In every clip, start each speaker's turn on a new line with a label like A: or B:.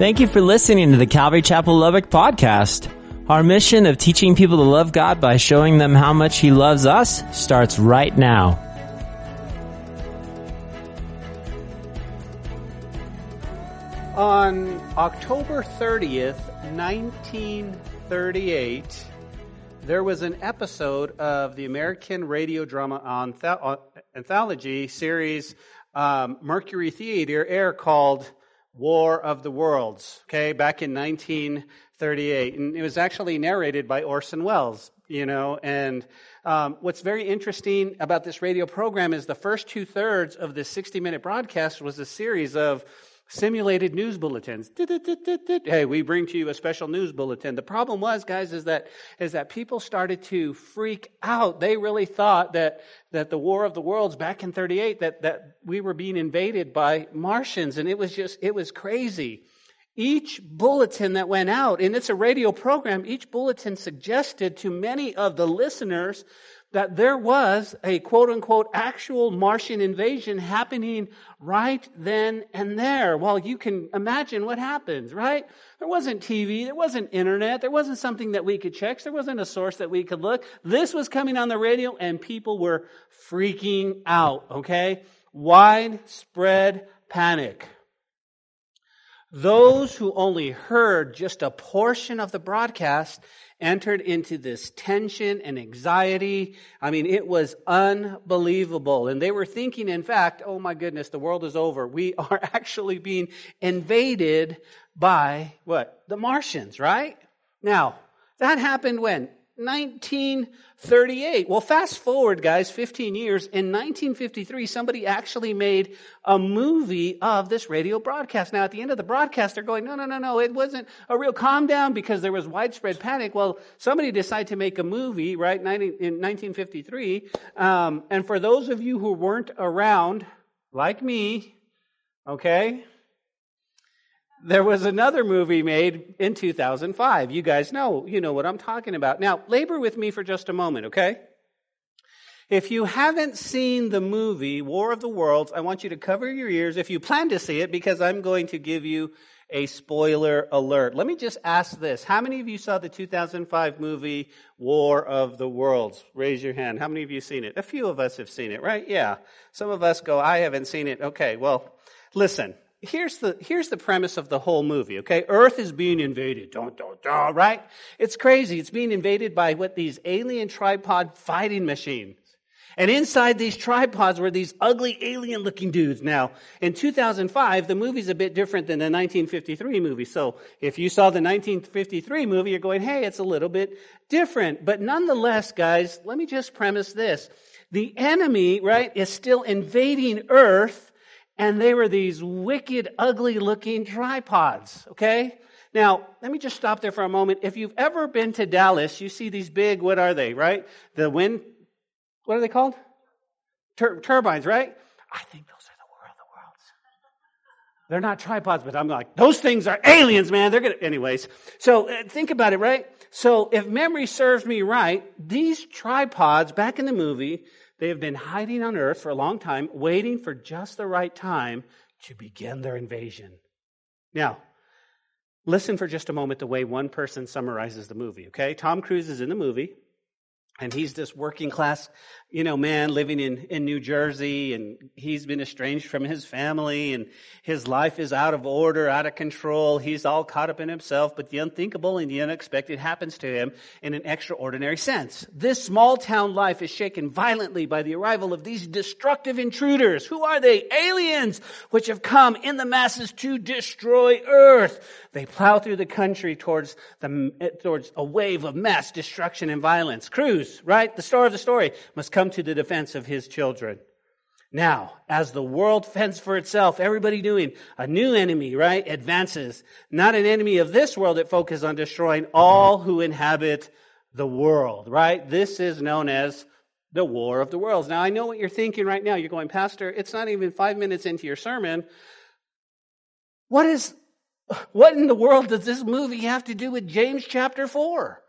A: Thank you for listening to the Calvary Chapel Lubbock podcast. Our mission of teaching people to love God by showing them how much He loves us starts right now.
B: On October 30th, 1938, there was an episode of the American radio drama anthology series um, Mercury Theater Air called War of the Worlds, okay, back in 1938. And it was actually narrated by Orson Welles, you know. And um, what's very interesting about this radio program is the first two thirds of this 60 minute broadcast was a series of simulated news bulletins. Hey, we bring to you a special news bulletin. The problem was, guys, is that is that people started to freak out. They really thought that that the War of the Worlds back in 38 that that we were being invaded by Martians, and it was just it was crazy. Each bulletin that went out, and it's a radio program, each bulletin suggested to many of the listeners that there was a quote unquote actual Martian invasion happening right then and there. Well, you can imagine what happens, right? There wasn't TV, there wasn't internet, there wasn't something that we could check, there wasn't a source that we could look. This was coming on the radio and people were freaking out, okay? Widespread panic. Those who only heard just a portion of the broadcast entered into this tension and anxiety. I mean, it was unbelievable. And they were thinking, in fact, oh my goodness, the world is over. We are actually being invaded by what? The Martians, right? Now, that happened when? 1938. Well, fast forward, guys, 15 years. In 1953, somebody actually made a movie of this radio broadcast. Now, at the end of the broadcast, they're going, no, no, no, no, it wasn't a real calm down because there was widespread panic. Well, somebody decided to make a movie, right, in 1953. Um, and for those of you who weren't around, like me, okay, there was another movie made in 2005. You guys know, you know what I'm talking about. Now, labor with me for just a moment, okay? If you haven't seen the movie War of the Worlds, I want you to cover your ears if you plan to see it because I'm going to give you a spoiler alert. Let me just ask this. How many of you saw the 2005 movie War of the Worlds? Raise your hand. How many of you seen it? A few of us have seen it, right? Yeah. Some of us go, I haven't seen it. Okay. Well, listen here's the, here's the premise of the whole movie, okay? Earth is being invaded. Don't, don't, don't, right? It's crazy. It's being invaded by what these alien tripod fighting machines. And inside these tripods were these ugly alien looking dudes. Now, in 2005, the movie's a bit different than the 1953 movie. So if you saw the 1953 movie, you're going, hey, it's a little bit different. But nonetheless, guys, let me just premise this. The enemy, right, is still invading Earth and they were these wicked, ugly looking tripods, okay? Now, let me just stop there for a moment. If you've ever been to Dallas, you see these big, what are they, right? The wind, what are they called? Tur- turbines, right? I think those are the War of the Worlds. They're not tripods, but I'm like, those things are aliens, man. They're gonna, anyways. So uh, think about it, right? So if memory serves me right, these tripods back in the movie, they have been hiding on earth for a long time, waiting for just the right time to begin their invasion. Now, listen for just a moment the way one person summarizes the movie, okay? Tom Cruise is in the movie, and he's this working class you know, man living in, in New Jersey and he's been estranged from his family and his life is out of order, out of control. He's all caught up in himself, but the unthinkable and the unexpected happens to him in an extraordinary sense. This small town life is shaken violently by the arrival of these destructive intruders. Who are they? Aliens, which have come in the masses to destroy earth. They plow through the country towards the, towards a wave of mass destruction and violence. Cruise, right? The star of the story must come to the defense of his children. Now, as the world fends for itself, everybody doing a new enemy, right, advances. Not an enemy of this world that focuses on destroying all who inhabit the world, right? This is known as the war of the worlds. Now, I know what you're thinking right now. You're going, Pastor, it's not even five minutes into your sermon. What is, what in the world does this movie have to do with James chapter 4?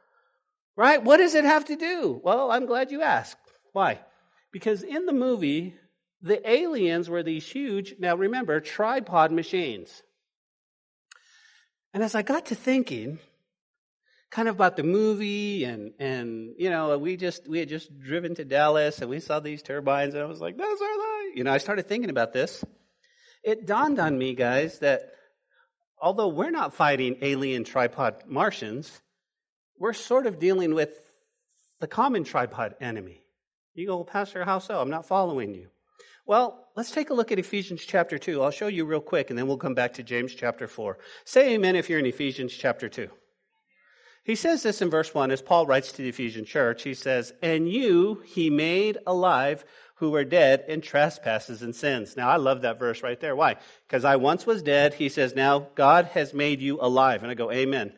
B: Right? What does it have to do? Well, I'm glad you asked. Why? Because in the movie, the aliens were these huge, now remember, tripod machines. And as I got to thinking, kind of about the movie and and you know we just we had just driven to Dallas and we saw these turbines and I was like those are the you know I started thinking about this it dawned on me guys that although we're not fighting alien tripod Martians we're sort of dealing with the common tripod enemy. You go pastor how so? I'm not following you. Well let's take a look at Ephesians chapter 2 I'll show you real quick and then we'll come back to James chapter 4 say amen if you're in Ephesians chapter 2 he says this in verse 1 as Paul writes to the Ephesian church. He says, And you he made alive who were dead in trespasses and sins. Now, I love that verse right there. Why? Because I once was dead. He says, Now God has made you alive. And I go, Amen.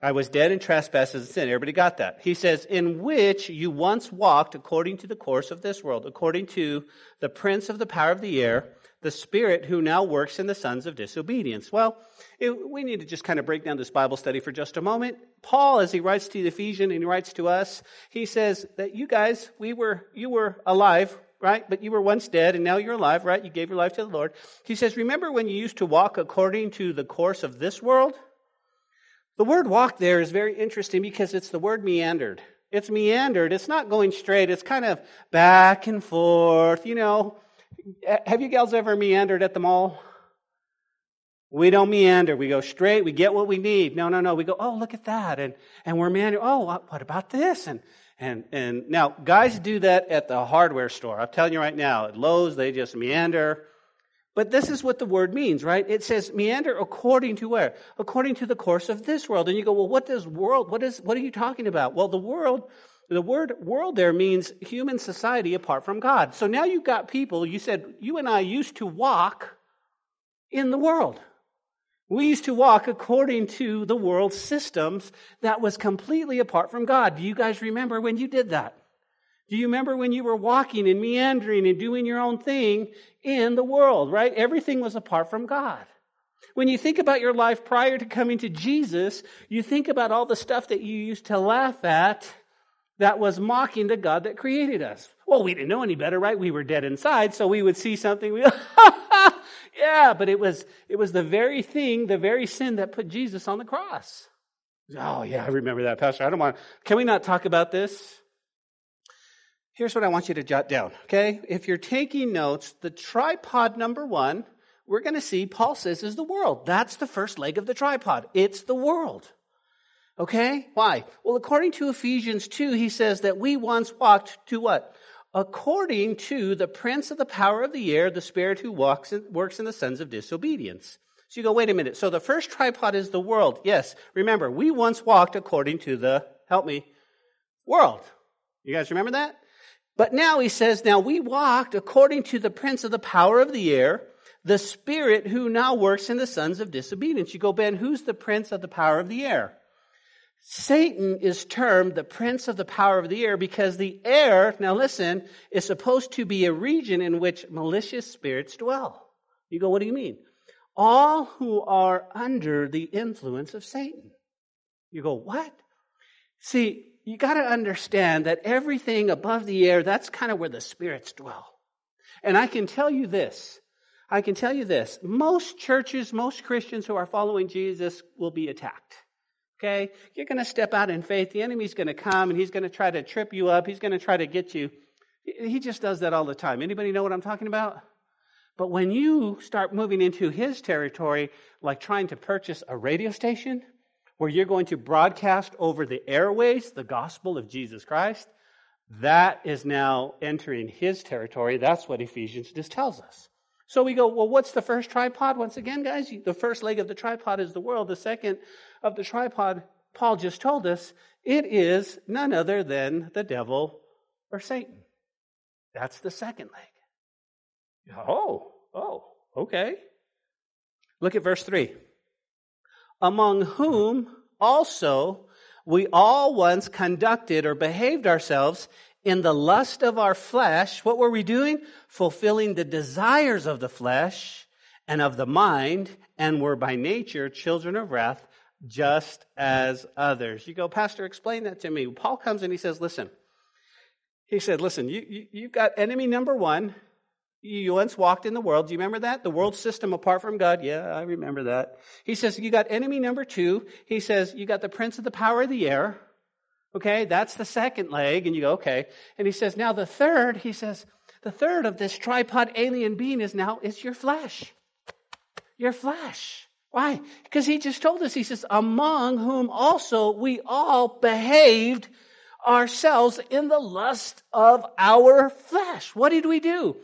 B: I was dead in trespasses and sin. Everybody got that? He says, In which you once walked according to the course of this world, according to the prince of the power of the air the Spirit who now works in the sons of disobedience. Well, it, we need to just kind of break down this Bible study for just a moment. Paul, as he writes to the Ephesians and he writes to us, he says that you guys, we were, you were alive, right? But you were once dead and now you're alive, right? You gave your life to the Lord. He says, remember when you used to walk according to the course of this world? The word walk there is very interesting because it's the word meandered. It's meandered. It's not going straight. It's kind of back and forth, you know. Have you gals ever meandered at the mall? We don't meander. We go straight. We get what we need. No, no, no. We go, oh, look at that. And, and we're meandering. Oh, what about this? And, and, and now guys do that at the hardware store. I'm telling you right now, at Lowe's, they just meander. But this is what the word means, right? It says meander according to where? According to the course of this world. And you go, well, what does world, what is, what are you talking about? Well, the world the word world there means human society apart from God. So now you've got people, you said, you and I used to walk in the world. We used to walk according to the world systems that was completely apart from God. Do you guys remember when you did that? Do you remember when you were walking and meandering and doing your own thing in the world, right? Everything was apart from God. When you think about your life prior to coming to Jesus, you think about all the stuff that you used to laugh at that was mocking the God that created us. Well, we didn't know any better, right? We were dead inside, so we would see something. We, oh, yeah, but it was it was the very thing, the very sin that put Jesus on the cross. Oh yeah, I remember that, Pastor. I don't want. Can we not talk about this? Here's what I want you to jot down. Okay, if you're taking notes, the tripod number one, we're going to see Paul says is the world. That's the first leg of the tripod. It's the world. Okay? Why? Well, according to Ephesians 2, he says that we once walked to what? According to the prince of the power of the air, the spirit who walks in, works in the sons of disobedience. So you go, wait a minute. So the first tripod is the world. Yes. Remember, we once walked according to the, help me, world. You guys remember that? But now he says, now we walked according to the prince of the power of the air, the spirit who now works in the sons of disobedience. You go, Ben, who's the prince of the power of the air? Satan is termed the prince of the power of the air because the air, now listen, is supposed to be a region in which malicious spirits dwell. You go, what do you mean? All who are under the influence of Satan. You go, what? See, you got to understand that everything above the air, that's kind of where the spirits dwell. And I can tell you this. I can tell you this. Most churches, most Christians who are following Jesus will be attacked. Okay? You're going to step out in faith. The enemy's going to come and he's going to try to trip you up. He's going to try to get you. He just does that all the time. Anybody know what I'm talking about? But when you start moving into his territory, like trying to purchase a radio station where you're going to broadcast over the airways the gospel of Jesus Christ, that is now entering his territory. That's what Ephesians just tells us. So we go, well, what's the first tripod? Once again, guys, the first leg of the tripod is the world. The second of the tripod, Paul just told us, it is none other than the devil or Satan. That's the second leg. Oh, oh, okay. Look at verse 3. Among whom also we all once conducted or behaved ourselves in the lust of our flesh, what were we doing? Fulfilling the desires of the flesh and of the mind, and were by nature children of wrath, just as others. You go, Pastor, explain that to me. Paul comes and he says, Listen, he said, Listen, you, you, you've got enemy number one, You once walked in the world. Do you remember that? The world system apart from God. Yeah, I remember that. He says, you got enemy number two. He says, you got the prince of the power of the air. Okay, that's the second leg. And you go, okay. And he says, now the third, he says, the third of this tripod alien being is now, it's your flesh. Your flesh. Why? Because he just told us, he says, among whom also we all behaved ourselves in the lust of our flesh. What did we do?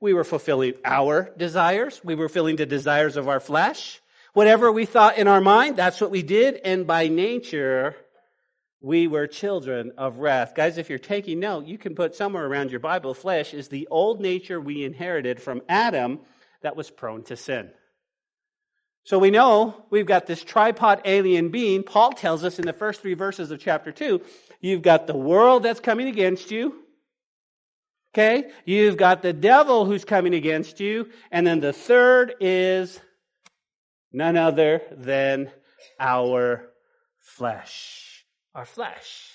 B: We were fulfilling our desires. We were fulfilling the desires of our flesh. Whatever we thought in our mind, that's what we did. And by nature, we were children of wrath. Guys, if you're taking note, you can put somewhere around your Bible, flesh is the old nature we inherited from Adam that was prone to sin. So we know we've got this tripod alien being. Paul tells us in the first three verses of chapter 2 you've got the world that's coming against you. Okay? You've got the devil who's coming against you. And then the third is none other than our flesh. Our flesh.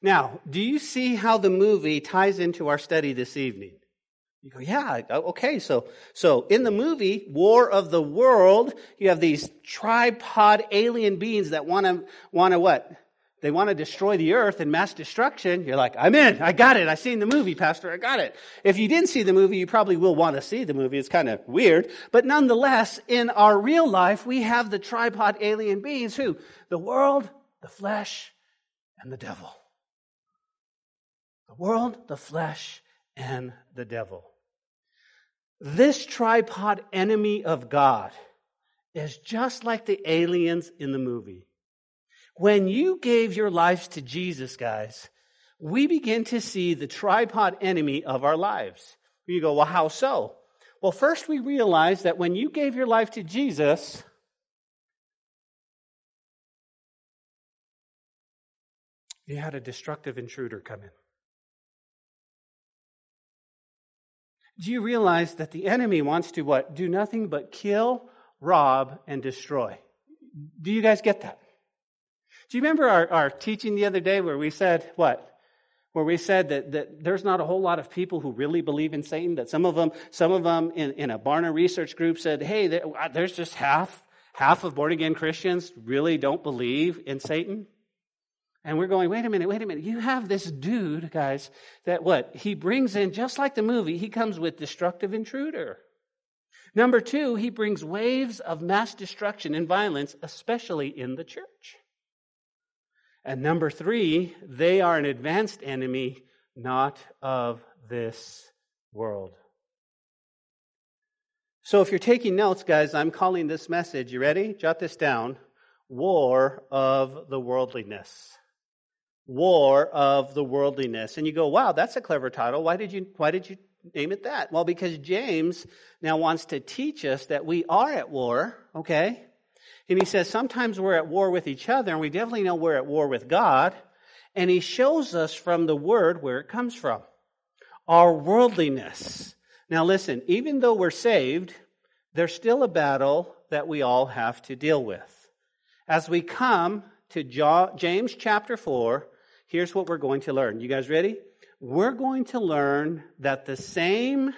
B: Now, do you see how the movie ties into our study this evening? You go, yeah, okay. So, so in the movie, War of the World, you have these tripod alien beings that want to, want to what? They want to destroy the earth and mass destruction. You're like, I'm in. I got it. I seen the movie, Pastor. I got it. If you didn't see the movie, you probably will want to see the movie. It's kind of weird. But nonetheless, in our real life, we have the tripod alien beings who? The world, the flesh, and the devil. The world, the flesh, and the devil. This tripod enemy of God is just like the aliens in the movie. When you gave your lives to Jesus, guys, we begin to see the tripod enemy of our lives. You go, well, how so? Well, first we realize that when you gave your life to Jesus, you had a destructive intruder come in. Do you realize that the enemy wants to what? Do nothing but kill, rob, and destroy. Do you guys get that? Do you remember our, our teaching the other day where we said what? Where we said that, that there's not a whole lot of people who really believe in Satan, that some of them, some of them in, in a Barna research group said, hey, there, uh, there's just half, half of born again Christians really don't believe in Satan. And we're going, wait a minute, wait a minute. You have this dude, guys, that what? He brings in, just like the movie, he comes with destructive intruder. Number two, he brings waves of mass destruction and violence, especially in the church. And number three, they are an advanced enemy, not of this world. So if you're taking notes, guys, I'm calling this message, you ready? Jot this down. War of the worldliness war of the worldliness. And you go, wow, that's a clever title. Why did you, why did you name it that? Well, because James now wants to teach us that we are at war, okay? And he says sometimes we're at war with each other, and we definitely know we're at war with God. And he shows us from the word where it comes from. Our worldliness. Now listen, even though we're saved, there's still a battle that we all have to deal with. As we come to James chapter 4, here's what we're going to learn. You guys ready? We're going to learn that the same,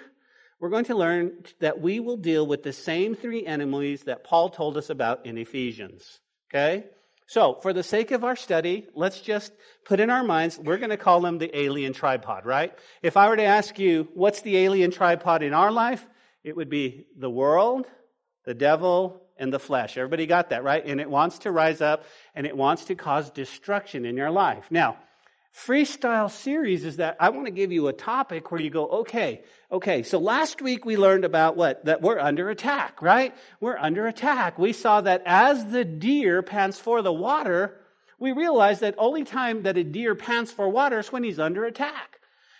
B: we're going to learn that we will deal with the same three enemies that Paul told us about in Ephesians. Okay? So, for the sake of our study, let's just put in our minds, we're going to call them the alien tripod, right? If I were to ask you, what's the alien tripod in our life? It would be the world, the devil, and the flesh. Everybody got that, right? And it wants to rise up and it wants to cause destruction in your life. Now, freestyle series is that I want to give you a topic where you go, okay, okay, so last week we learned about what? That we're under attack, right? We're under attack. We saw that as the deer pants for the water, we realized that only time that a deer pants for water is when he's under attack.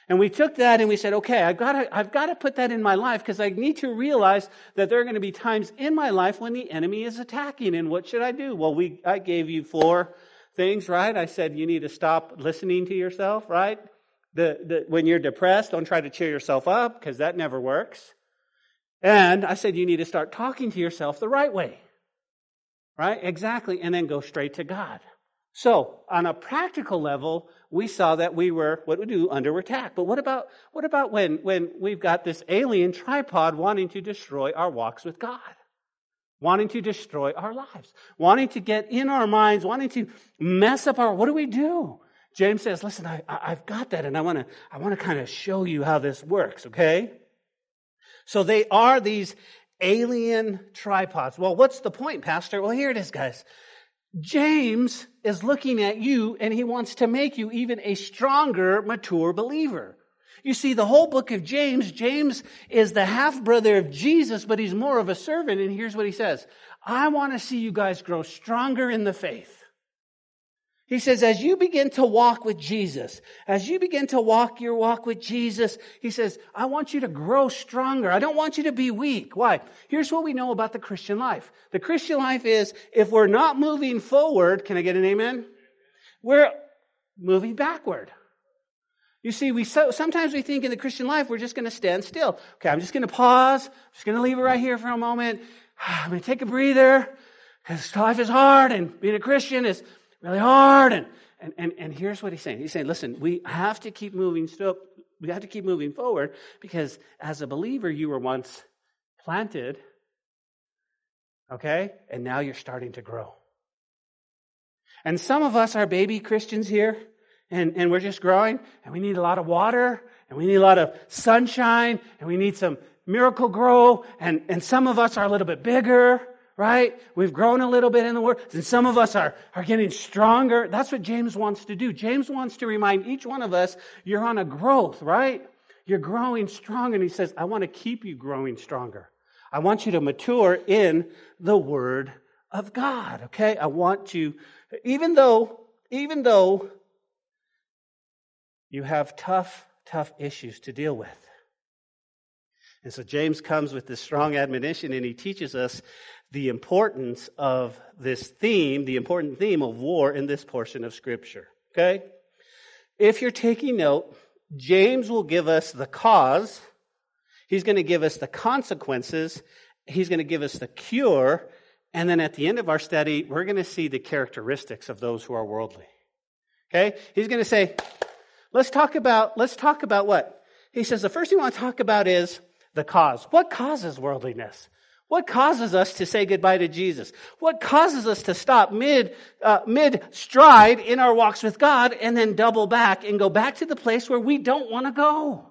B: And we took that and we said, okay, I've got to, I've got to put that in my life because I need to realize that there are going to be times in my life when the enemy is attacking. And what should I do? Well, we, I gave you four things, right? I said you need to stop listening to yourself, right? The, the, when you're depressed, don't try to cheer yourself up because that never works. And I said you need to start talking to yourself the right way. Right? Exactly. And then go straight to God. So, on a practical level, we saw that we were, what we do, under attack. But what about, what about when, when we've got this alien tripod wanting to destroy our walks with God? Wanting to destroy our lives, wanting to get in our minds, wanting to mess up our, what do we do? James says, listen, I, I've got that and I want to, I want to kind of show you how this works, okay? So they are these alien tripods. Well, what's the point, Pastor? Well, here it is, guys. James is looking at you and he wants to make you even a stronger, mature believer. You see, the whole book of James, James is the half brother of Jesus, but he's more of a servant. And here's what he says I want to see you guys grow stronger in the faith. He says, as you begin to walk with Jesus, as you begin to walk your walk with Jesus, he says, I want you to grow stronger. I don't want you to be weak. Why? Here's what we know about the Christian life. The Christian life is if we're not moving forward, can I get an amen? We're moving backward. You see, we so, sometimes we think in the Christian life we're just going to stand still. Okay, I'm just going to pause. I'm just going to leave it right here for a moment. I'm going to take a breather because life is hard and being a Christian is really hard. And, and, and, and here's what he's saying. He's saying, listen, we have to keep moving. We have to keep moving forward because as a believer, you were once planted, okay? And now you're starting to grow. And some of us are baby Christians here, and, and we're just growing, and we need a lot of water, and we need a lot of sunshine, and we need some Miracle-Gro, and, and some of us are a little bit bigger, right? We've grown a little bit in the word, and some of us are, are getting stronger. That's what James wants to do. James wants to remind each one of us, you're on a growth, right? You're growing strong, and he says, I want to keep you growing stronger. I want you to mature in the word of God, okay? I want you, even though, even though you have tough, tough issues to deal with. And so James comes with this strong admonition and he teaches us the importance of this theme, the important theme of war in this portion of Scripture. Okay? If you're taking note, James will give us the cause, he's going to give us the consequences, he's going to give us the cure, and then at the end of our study, we're going to see the characteristics of those who are worldly. Okay? He's going to say, let's talk about, let's talk about what? He says the first thing we want to talk about is the cause. What causes worldliness? What causes us to say goodbye to Jesus? What causes us to stop mid, uh, mid stride in our walks with God and then double back and go back to the place where we don't want to go?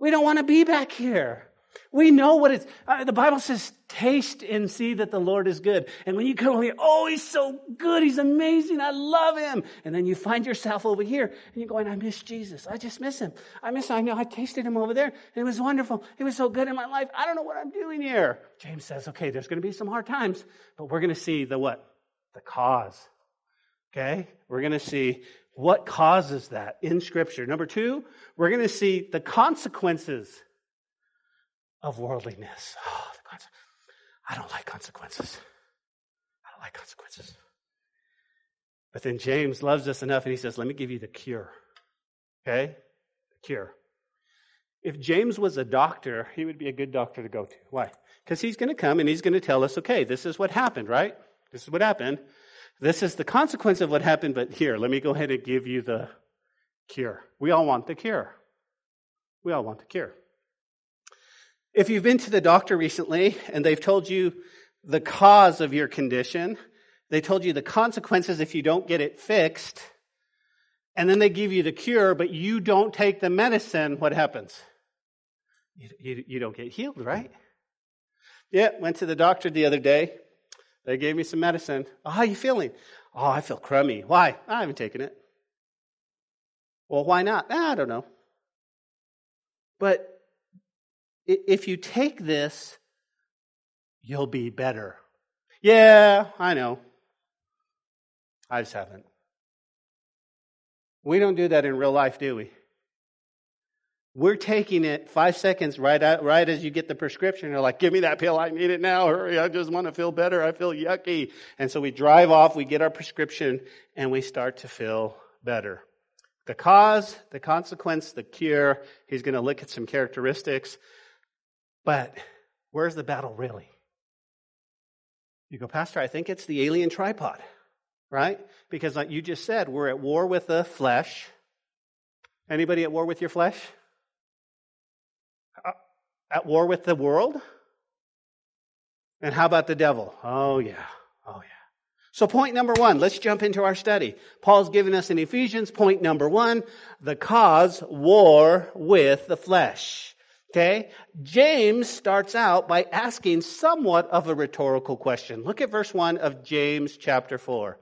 B: We don't want to be back here. We know what it's, uh, the Bible says, taste and see that the Lord is good. And when you come over here, oh, he's so good. He's amazing. I love him. And then you find yourself over here and you're going, I miss Jesus. I just miss him. I miss. I know I tasted him over there. And it was wonderful. He was so good in my life. I don't know what I'm doing here. James says, okay, there's going to be some hard times, but we're going to see the what? The cause. Okay? We're going to see what causes that in scripture. Number two, we're going to see the consequences of worldliness. Oh, I don't like consequences. I don't like consequences. But then James loves us enough and he says, Let me give you the cure. Okay? The cure. If James was a doctor, he would be a good doctor to go to. Why? Because he's going to come and he's going to tell us, okay, this is what happened, right? This is what happened. This is the consequence of what happened, but here, let me go ahead and give you the cure. We all want the cure. We all want the cure. If you've been to the doctor recently and they've told you the cause of your condition, they told you the consequences if you don't get it fixed, and then they give you the cure, but you don't take the medicine, what happens? You, you, you don't get healed, right? Yeah, went to the doctor the other day. They gave me some medicine. Oh, how are you feeling? Oh, I feel crummy. Why? I haven't taken it. Well, why not? I don't know. But if you take this, you'll be better. Yeah, I know. I just haven't. We don't do that in real life, do we? We're taking it five seconds right out, right as you get the prescription. You're like, give me that pill. I need it now. Hurry. I just want to feel better. I feel yucky. And so we drive off, we get our prescription, and we start to feel better. The cause, the consequence, the cure. He's going to look at some characteristics. But where's the battle really? You go, Pastor, I think it's the alien tripod, right? Because like you just said, we're at war with the flesh. Anybody at war with your flesh? Uh, at war with the world? And how about the devil? Oh, yeah. Oh, yeah. So, point number one, let's jump into our study. Paul's given us in Ephesians, point number one, the cause war with the flesh. Okay? James starts out by asking somewhat of a rhetorical question. Look at verse one of James chapter four.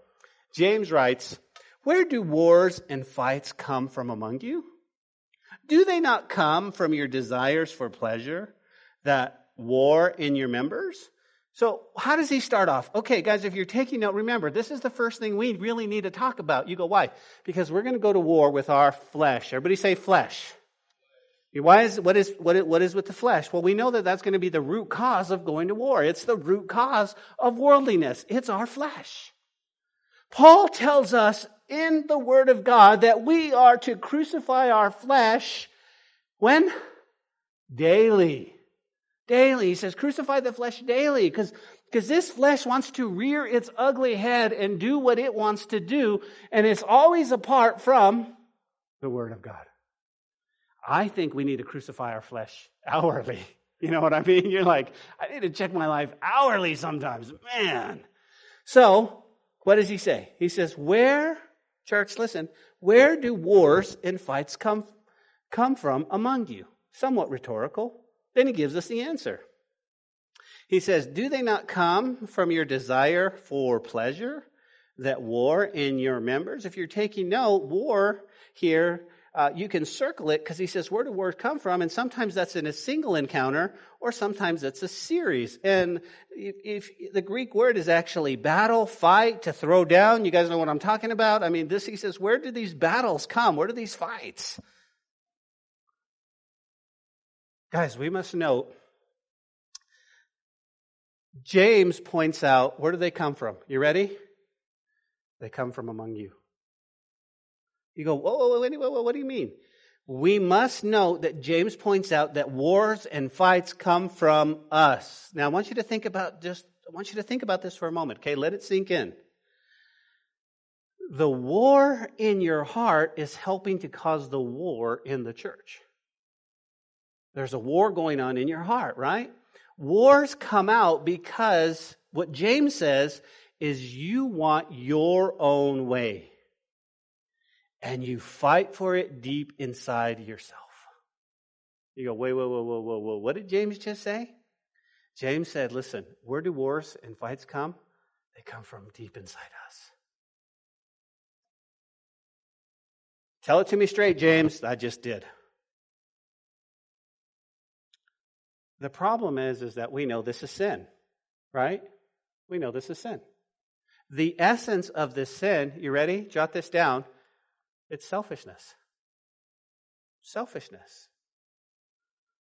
B: James writes, Where do wars and fights come from among you? Do they not come from your desires for pleasure that war in your members? So, how does he start off? Okay, guys, if you're taking note, remember, this is the first thing we really need to talk about. You go, why? Because we're going to go to war with our flesh. Everybody say flesh. Why is, what is, what is, what is with the flesh? Well, we know that that's going to be the root cause of going to war. It's the root cause of worldliness. It's our flesh. Paul tells us in the Word of God that we are to crucify our flesh when? Daily. Daily. He says, crucify the flesh daily because because this flesh wants to rear its ugly head and do what it wants to do, and it's always apart from the Word of God. I think we need to crucify our flesh hourly. You know what I mean? You're like, I need to check my life hourly sometimes. Man. So, what does he say? He says, Where, church, listen, where do wars and fights come, come from among you? Somewhat rhetorical. Then he gives us the answer. He says, Do they not come from your desire for pleasure that war in your members? If you're taking note, war here, uh, you can circle it because he says, Where do wars come from? And sometimes that's in a single encounter, or sometimes it's a series. And if, if the Greek word is actually battle, fight, to throw down, you guys know what I'm talking about? I mean, this, he says, Where do these battles come? Where do these fights? Guys, we must note James points out where do they come from? You ready? They come from among you. You go, whoa, whoa, whoa, whoa, what do you mean? We must note that James points out that wars and fights come from us. Now, I want you to think about just, I want you to think about this for a moment, okay? Let it sink in. The war in your heart is helping to cause the war in the church. There's a war going on in your heart, right? Wars come out because what James says is you want your own way. And you fight for it deep inside yourself. You go, wait, whoa, whoa, whoa, whoa, whoa. What did James just say? James said, listen, where do wars and fights come? They come from deep inside us. Tell it to me straight, James. I just did. The problem is, is that we know this is sin, right? We know this is sin. The essence of this sin, you ready? Jot this down. It's selfishness. Selfishness.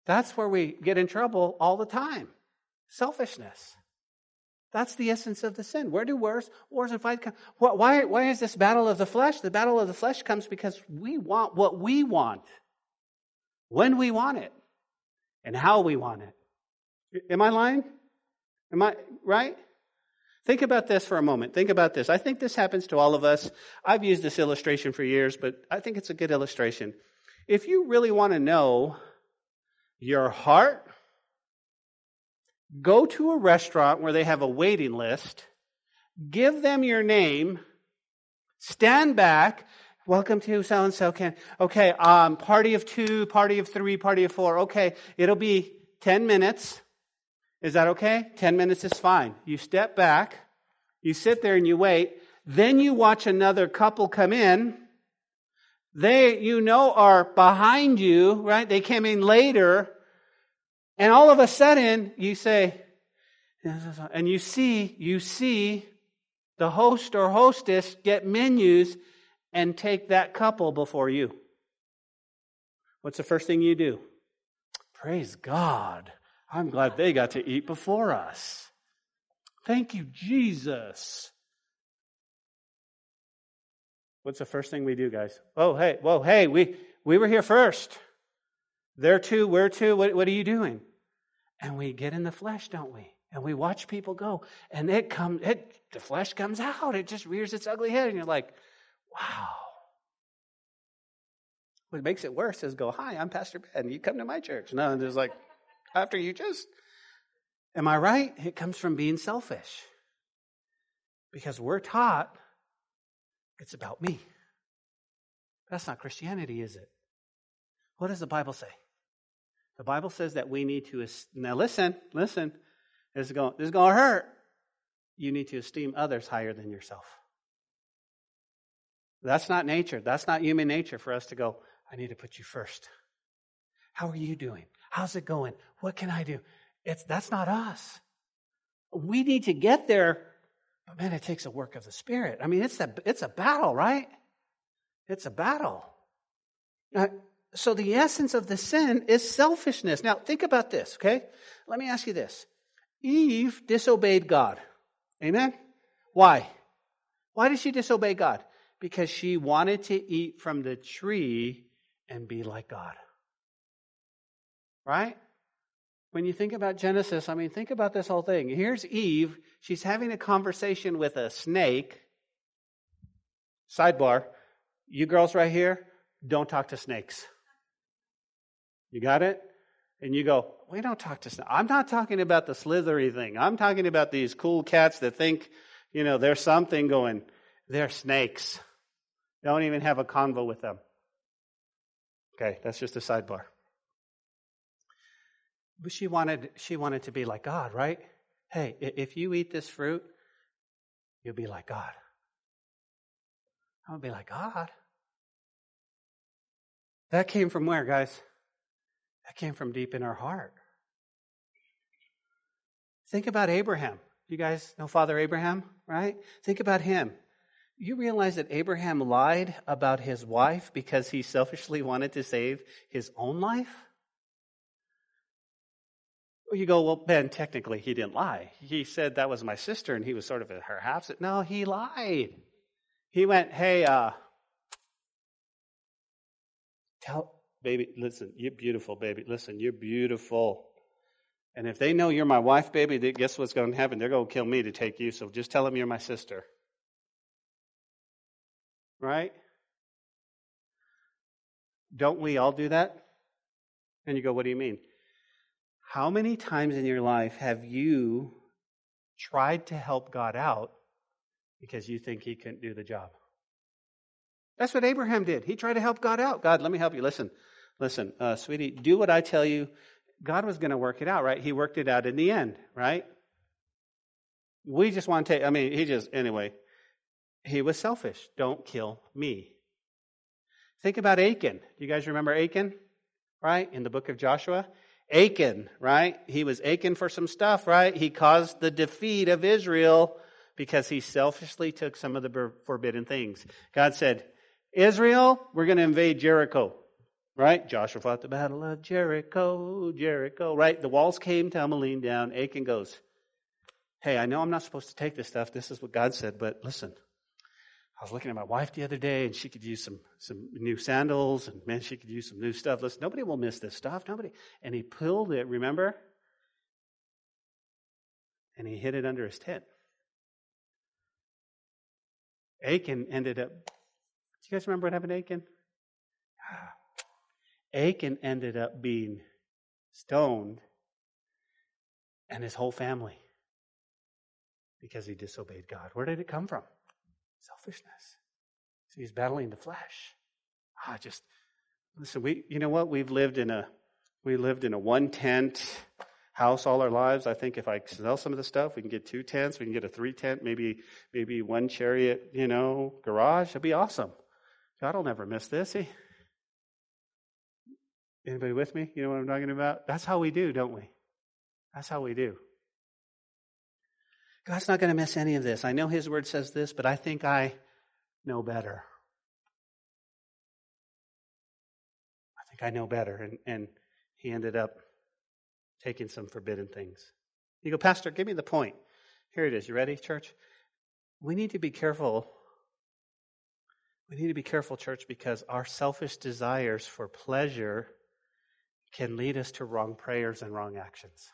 B: That's where we get in trouble all the time. Selfishness. That's the essence of the sin. Where do wars, wars and fights come? Why, why is this battle of the flesh? The battle of the flesh comes because we want what we want, when we want it and how we want it. Am I lying? Am I right? Think about this for a moment. Think about this. I think this happens to all of us. I've used this illustration for years, but I think it's a good illustration. If you really want to know your heart, go to a restaurant where they have a waiting list, give them your name, stand back, Welcome to so and so. Can okay? Um, party of two, party of three, party of four. Okay, it'll be ten minutes. Is that okay? Ten minutes is fine. You step back, you sit there and you wait. Then you watch another couple come in. They, you know, are behind you, right? They came in later. And all of a sudden, you say, and you see, you see the host or hostess get menus and take that couple before you. What's the first thing you do? Praise God. I'm glad they got to eat before us. Thank you, Jesus. What's the first thing we do, guys? Oh, hey, whoa, hey, we, we were here first. There too, we're too. What, what are you doing? And we get in the flesh, don't we? And we watch people go, and it comes, it, the flesh comes out. It just rears its ugly head, and you're like, wow. What makes it worse is go, hi, I'm Pastor Ben. You come to my church. No, and it's like, after you just, am I right? It comes from being selfish. Because we're taught it's about me. That's not Christianity, is it? What does the Bible say? The Bible says that we need to, now listen, listen. This is going, this is going to hurt. You need to esteem others higher than yourself. That's not nature. That's not human nature for us to go, I need to put you first. How are you doing? How's it going? What can I do? It's, that's not us. We need to get there, but man, it takes a work of the Spirit. I mean, it's a, it's a battle, right? It's a battle. Now, so the essence of the sin is selfishness. Now, think about this, okay? Let me ask you this. Eve disobeyed God. Amen? Why? Why did she disobey God? Because she wanted to eat from the tree and be like God. Right? When you think about Genesis, I mean, think about this whole thing. Here's Eve. She's having a conversation with a snake. Sidebar. You girls right here, don't talk to snakes. You got it? And you go, we don't talk to snakes. I'm not talking about the slithery thing. I'm talking about these cool cats that think, you know, there's something going. They're snakes. Don't even have a convo with them. Okay, that's just a sidebar. But she wanted, she wanted to be like God, right? Hey, if you eat this fruit, you'll be like God. Going to be like God. That came from where, guys? That came from deep in our heart. Think about Abraham. You guys know Father Abraham, right? Think about him. You realize that Abraham lied about his wife because he selfishly wanted to save his own life? You go, well, Ben, technically he didn't lie. He said that was my sister and he was sort of her half. No, he lied. He went, hey, uh, tell, baby, listen, you're beautiful, baby. Listen, you're beautiful. And if they know you're my wife, baby, guess what's going to happen? They're going to kill me to take you. So just tell them you're my sister. Right? Don't we all do that? And you go, what do you mean? How many times in your life have you tried to help God out because you think he couldn't do the job? That's what Abraham did. He tried to help God out. God, let me help you. Listen, listen, uh, sweetie, do what I tell you. God was going to work it out, right? He worked it out in the end, right? We just want to take, I mean, he just, anyway, he was selfish. Don't kill me. Think about Achan. Do you guys remember Achan? Right? In the book of Joshua? Achan, right? He was aching for some stuff, right? He caused the defeat of Israel because he selfishly took some of the forbidden things. God said, Israel, we're going to invade Jericho, right? Joshua fought the battle of Jericho, Jericho, right? The walls came tumbling down. Achan goes, Hey, I know I'm not supposed to take this stuff. This is what God said, but listen, I was looking at my wife the other day, and she could use some some new sandals, and man, she could use some new stuff. Listen, nobody will miss this stuff. Nobody. And he pulled it. Remember? And he hid it under his tent. Achan ended up. Do you guys remember what happened to Achan? Achan ended up being stoned, and his whole family, because he disobeyed God. Where did it come from? Selfishness. So he's battling the flesh. Ah, just listen. We, you know what? We've lived in a we lived in a one tent house all our lives. I think if I sell some of the stuff, we can get two tents. We can get a three tent, maybe maybe one chariot, you know, garage. That'd be awesome. God will never miss this. He, anybody with me? You know what I'm talking about? That's how we do, don't we? That's how we do. God's not going to miss any of this. I know His word says this, but I think I know better. I think I know better. And, and he ended up taking some forbidden things. You go, Pastor, give me the point. Here it is. You ready, church? We need to be careful. We need to be careful, church, because our selfish desires for pleasure can lead us to wrong prayers and wrong actions.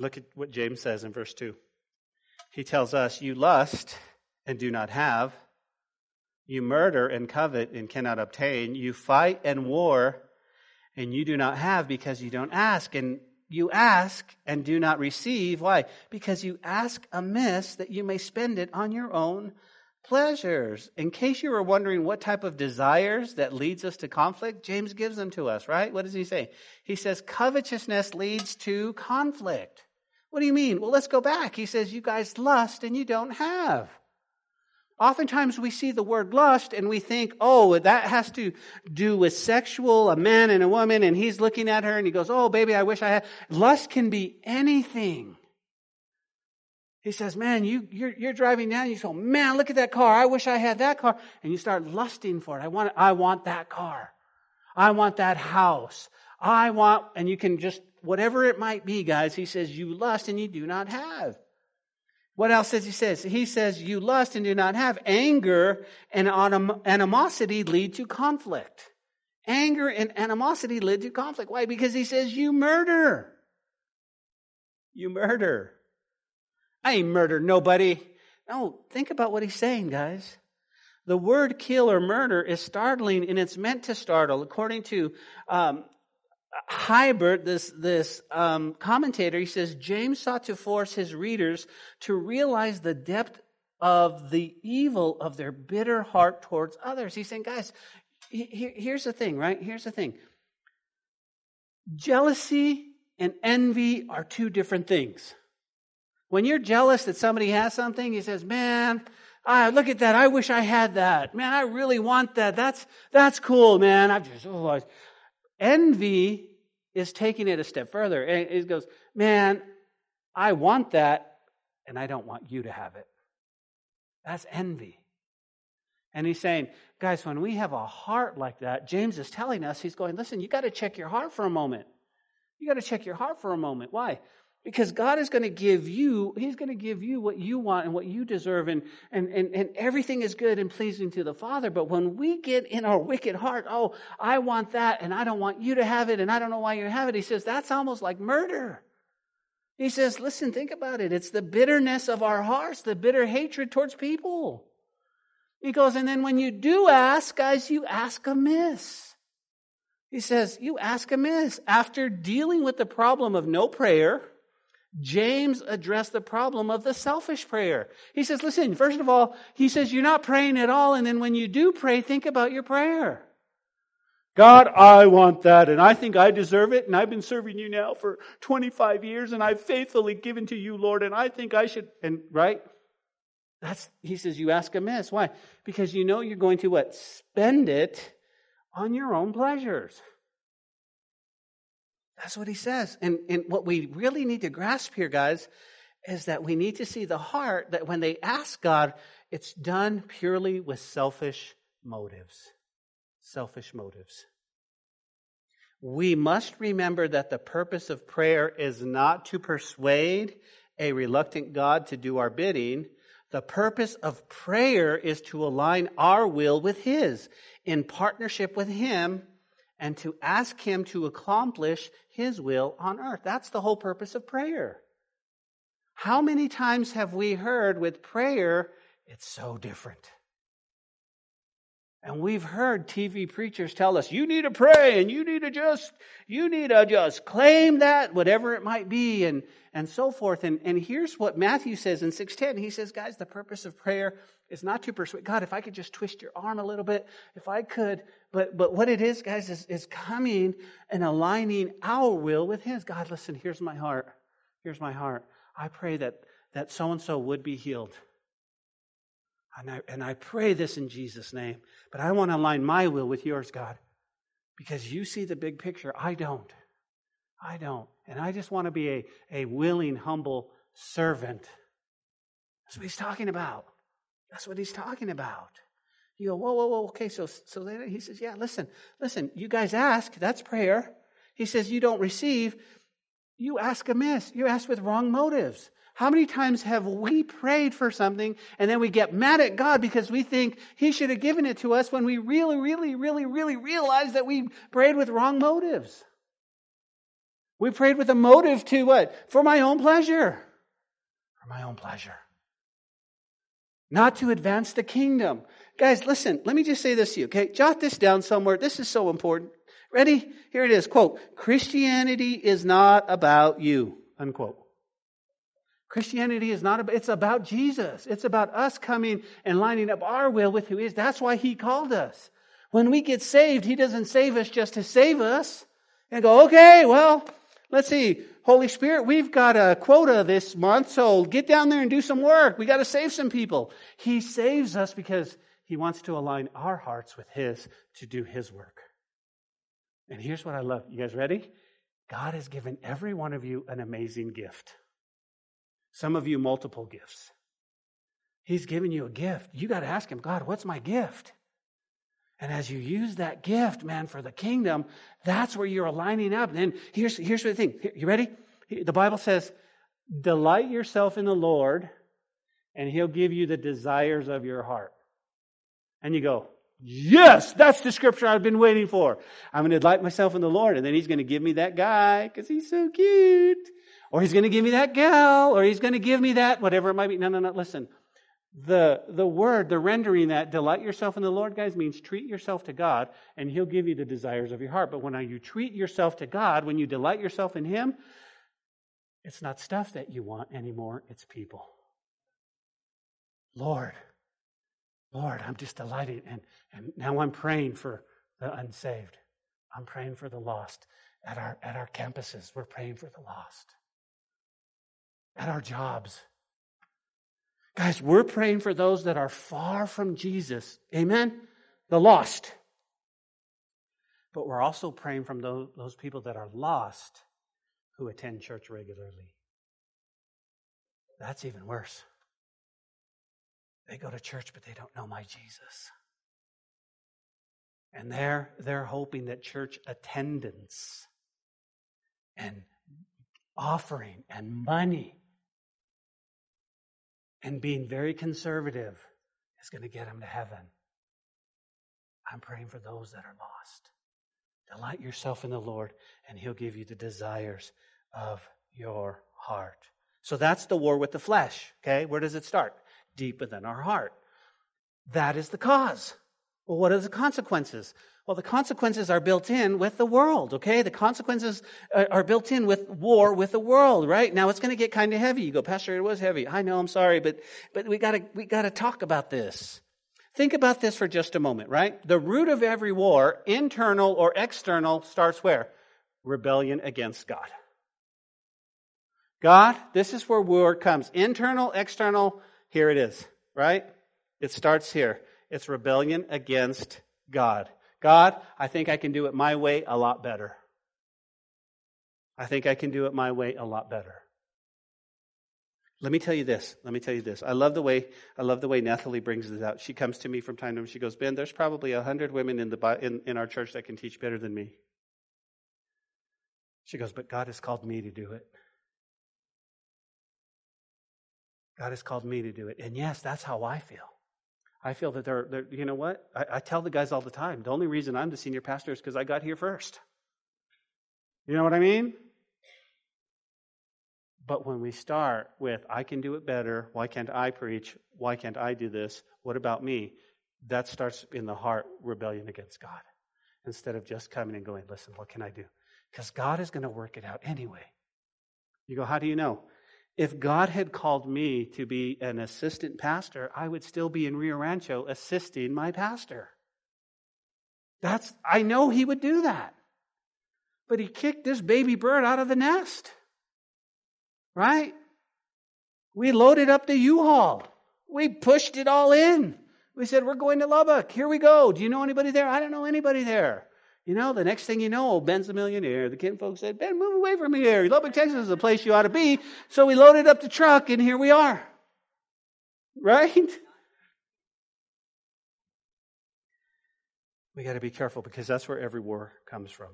B: Look at what James says in verse 2. He tells us, You lust and do not have. You murder and covet and cannot obtain. You fight and war and you do not have because you don't ask. And you ask and do not receive. Why? Because you ask amiss that you may spend it on your own pleasures. In case you were wondering what type of desires that leads us to conflict, James gives them to us, right? What does he say? He says covetousness leads to conflict. What do you mean? Well, let's go back. He says you guys lust and you don't have. Oftentimes we see the word lust and we think, oh, that has to do with sexual, a man and a woman, and he's looking at her and he goes, oh, baby, I wish I had. Lust can be anything. He says, man, you, you're, you're driving down, you go, man, look at that car. I wish I had that car. And you start lusting for it. I want, I want that car. I want that house. I want, and you can just, whatever it might be, guys, he says, you lust and you do not have. What else does he say? He says, you lust and do not have. Anger and animosity lead to conflict. Anger and animosity lead to conflict. Why? Because he says, you murder. You murder. I ain't murdered nobody. No, think about what he's saying, guys. The word kill or murder is startling and it's meant to startle. According to um, Hiebert, this, this um, commentator, he says James sought to force his readers to realize the depth of the evil of their bitter heart towards others. He's saying, guys, he, here's the thing, right? Here's the thing. Jealousy and envy are two different things. When you're jealous that somebody has something, he says, man, ah, look at that. I wish I had that. Man, I really want that. That's, that's cool, man. I just, oh, I, Envy is taking it a step further. And it goes, man, I want that, and I don't want you to have it. That's envy. And he's saying, guys, when we have a heart like that, James is telling us, he's going, listen, you got to check your heart for a moment. You got to check your heart for a moment. Why? Because God is going to give you, He's going to give you what you want and what you deserve, and, and, and, and everything is good and pleasing to the Father. But when we get in our wicked heart, oh, I want that, and I don't want you to have it, and I don't know why you have it, He says, that's almost like murder. He says, listen, think about it. It's the bitterness of our hearts, the bitter hatred towards people. He goes, and then when you do ask, guys, you ask amiss. He says, you ask amiss. After dealing with the problem of no prayer, James addressed the problem of the selfish prayer. He says, listen, first of all, he says, you're not praying at all. And then when you do pray, think about your prayer. God, I want that, and I think I deserve it, and I've been serving you now for 25 years, and I've faithfully given to you, Lord, and I think I should, and right? That's, he says, you ask amiss. Why? Because you know you're going to what? Spend it on your own pleasures. That's what he says. And, and what we really need to grasp here, guys, is that we need to see the heart that when they ask God, it's done purely with selfish motives. Selfish motives. We must remember that the purpose of prayer is not to persuade a reluctant God to do our bidding. The purpose of prayer is to align our will with His in partnership with Him and to ask Him to accomplish His will on earth. That's the whole purpose of prayer. How many times have we heard with prayer, it's so different? And we've heard TV preachers tell us, you need to pray and you need to just, you need to just claim that, whatever it might be, and, and so forth. And, and here's what Matthew says in 610. He says, guys, the purpose of prayer is not to persuade God, if I could just twist your arm a little bit, if I could, but, but what it is, guys, is, is coming and aligning our will with His. God, listen, here's my heart. Here's my heart. I pray that, that so-and-so would be healed. And I, and I pray this in Jesus' name. But I want to align my will with yours, God, because you see the big picture. I don't. I don't. And I just want to be a, a willing, humble servant. That's what he's talking about. That's what he's talking about. You go, whoa, whoa, whoa, okay, so, so then he says, yeah, listen, listen, you guys ask, that's prayer. He says, you don't receive, you ask amiss, you ask with wrong motives. How many times have we prayed for something and then we get mad at God because we think He should have given it to us when we really, really, really, really realize that we prayed with wrong motives? We prayed with a motive to what? For my own pleasure. For my own pleasure. Not to advance the kingdom. Guys, listen, let me just say this to you, okay? Jot this down somewhere. This is so important. Ready? Here it is. Quote, Christianity is not about you. Unquote. Christianity is not about, it's about Jesus. It's about us coming and lining up our will with who is. That's why he called us. When we get saved, he doesn't save us just to save us and go, okay, well, let's see. Holy Spirit, we've got a quota this month, so get down there and do some work. We got to save some people. He saves us because he wants to align our hearts with his to do his work. And here's what I love. You guys ready? God has given every one of you an amazing gift. Some of you, multiple gifts. He's given you a gift. You got to ask him, God, what's my gift? And as you use that gift, man, for the kingdom, that's where you're aligning up. And then here's, here's the thing. You ready? The Bible says, delight yourself in the Lord, and he'll give you the desires of your heart. And you go, yes, that's the scripture I've been waiting for. I'm going to delight myself in the Lord, and then he's going to give me that guy because he's so cute. Or he's going to give me that gal, or he's going to give me that, whatever it might be. No, no, no, listen. The, the word, the rendering that delight yourself in the Lord, guys, means treat yourself to God and He'll give you the desires of your heart. But when you treat yourself to God, when you delight yourself in Him, it's not stuff that you want anymore, it's people. Lord, Lord, I'm just delighted. And, and now I'm praying for the unsaved. I'm praying for the lost. At our, at our campuses, we're praying for the lost. At our jobs, Guys, we're praying for those that are far from Jesus. Amen? The lost. But we're also praying from those, those people that are lost who attend church regularly. That's even worse. They go to church, but they don't know my Jesus. And they're, they're hoping that church attendance and offering and money and being very conservative is going to get them to heaven. I'm praying for those that are lost. Delight yourself in the Lord, and He'll give you the desires of your heart. So that's the war with the flesh. Okay, where does it start? Deep within our heart. That is the cause. Well, what are the consequences? Well, the consequences are built in with the world, okay? The consequences uh, are built in with war with the world, right? Now it's going to get kind of heavy. You go, Pastor, it was heavy. I know, I'm sorry, but, but we gotta, we gotta talk about this. Think about this for just a moment, right? The root of every war, internal or external, starts where? Rebellion against God. God, this is where war comes. Internal, external, here it is, right? It starts here. It's rebellion against God. God, I think I can do it my way a lot better. I think I can do it my way a lot better. Let me tell you this. Let me tell you this. I love the way I love the way Nathalie brings this out. She comes to me from time to time. She goes, Ben, there's probably a hundred women in the in, in our church that can teach better than me. She goes, but God has called me to do it. God has called me to do it. And yes, that's how I feel. I feel that they're, they're you know what? I, I, tell the guys all the time the only reason I'm the senior pastor is because I got here first. You know what I mean? But when we start with, I can do it better, why can't I preach? Why can't I do this? What about me? That starts in the heart rebellion against God. Instead of just coming and going, listen, what can I do? Because God is going to work it out anyway. You go, how do you know? If God had called me to be an assistant pastor, I would still be in Rio Rancho assisting my pastor. That's, I know he would do that. But he kicked this baby bird out of the nest. Right? We loaded up the U-Haul. We pushed it all in. We said, we're going to Lubbock. Here we go. Do you know anybody there? I don't know anybody there. You know, the next thing you know, Ben's a millionaire. The Ken folks said, Ben, move away from here. Lubbock, Texas is the place you ought to be. So we loaded up the truck and here we are. Right? We got to be careful because that's where every war comes from.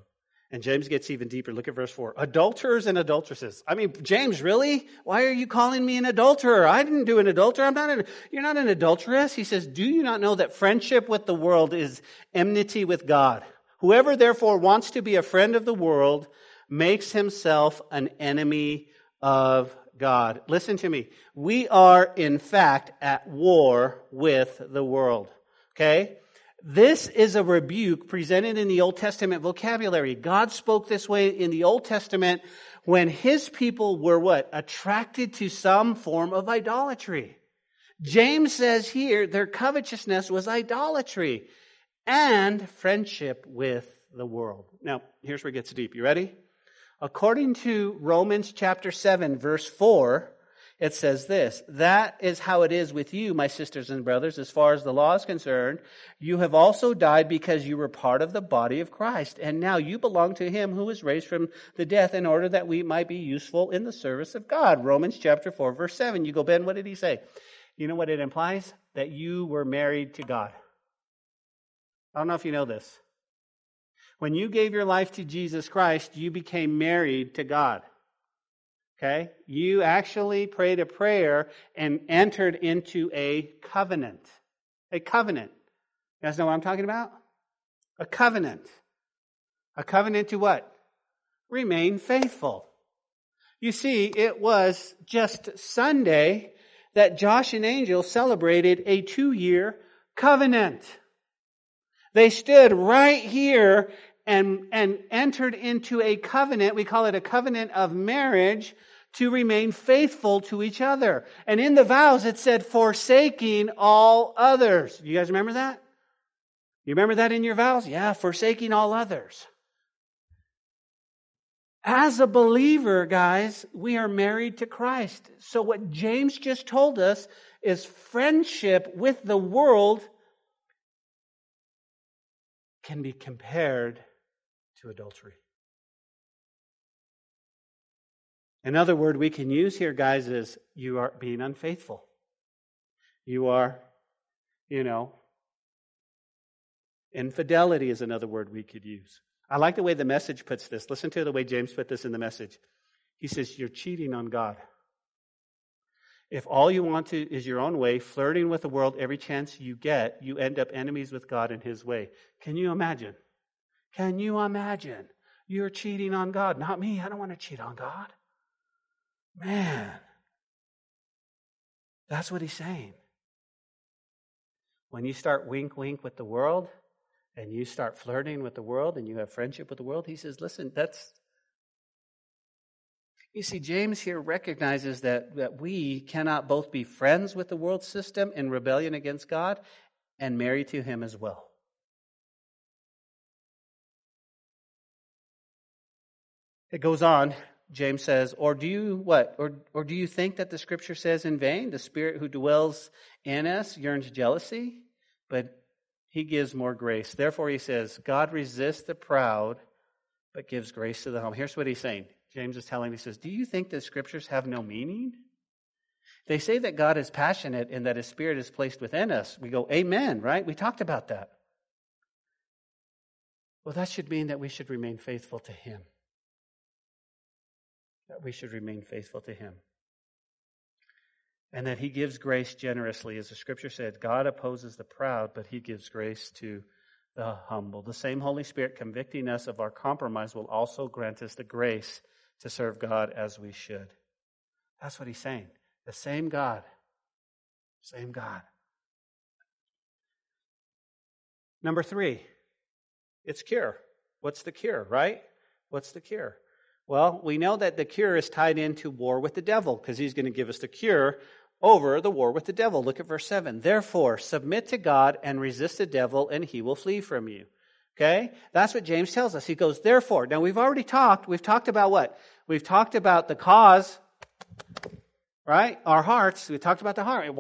B: And James gets even deeper. Look at verse 4. Adulterers and adulteresses. I mean, James, really? Why are you calling me an adulterer? I didn't do an adulterer. I'm not an, you're not an adulteress. He says, Do you not know that friendship with the world is enmity with God? Whoever therefore wants to be a friend of the world makes himself an enemy of God. Listen to me. We are, in fact, at war with the world. Okay? This is a rebuke presented in the Old Testament vocabulary. God spoke this way in the Old Testament when his people were what? Attracted to some form of idolatry. James says here their covetousness was idolatry and friendship with the world. Now, here's where it gets deep. You ready? According to Romans chapter 7, verse 4, it says this That is how it is with you, my sisters and brothers, as far as the law is concerned. You have also died because you were part of the body of Christ, and now you belong to him who was raised from the death in order that we might be useful in the service of God. Romans chapter 4, verse 7. You go, Ben, what did he say? You know what it implies? That you were married to God. I don't know if you know this. When you gave your life to Jesus Christ, you became married to God. Okay? You actually prayed a prayer and entered into a covenant. A covenant. You guys know what I'm talking about? A covenant. A covenant to what? Remain faithful. You see, it was just Sunday that Josh and Angel celebrated a two year covenant. They stood right here and, and entered into a covenant. We call it a covenant of marriage to remain faithful to each other. And in the vows, it said, forsaking all others. You guys remember that? You remember that in your vows? Yeah, forsaking all others. As a believer, guys, we are married to Christ. So what James just told us is friendship with the world can be compared to adultery. Another word we can use here, guys, is you are being unfaithful. You are, you know, infidelity is another word we could use. I like the way the message puts this. Listen to the way James put this in the message. He says, You're cheating on God. If all you want to is your own way, flirting with the world every chance you get, you end up enemies with God and His way. Can you imagine? Can you imagine? You're cheating on God. Not me. I don't want to cheat on God. Man. That's what he's saying. When you start wink wink with the world and you start flirting with the world and you have friendship with the world, he says, listen, that's you see, James here recognizes that, that we cannot both be friends with the world system in rebellion against God and married to Him as well. It goes on. James says, or do you what? Or, or do you think that the scripture says in vain, the spirit who dwells in us yearns jealousy? But he gives more grace. Therefore, he says, God resists the proud, but gives grace to the humble. Here's what he's saying James is telling, he says, Do you think the scriptures have no meaning? They say that God is passionate and that his spirit is placed within us. We go, Amen, right? We talked about that. Well, that should mean that we should remain faithful to him. That we should remain faithful to him. And that he gives grace generously. As the scripture said, God opposes the proud, but he gives grace to the humble. The same Holy Spirit convicting us of our compromise will also grant us the grace to serve God as we should. That's what he's saying. The same God. Same God. Number three, it's cure. What's the cure, right? What's the cure? Well, we know that the cure is tied into war with the devil because he's going to give us the cure over the war with the devil. Look at verse 7. Therefore, submit to God and resist the devil, and he will flee from you. Okay? That's what James tells us. He goes, therefore. Now, we've already talked. We've talked about what? We've talked about the cause, right? Our hearts. We talked about the heart.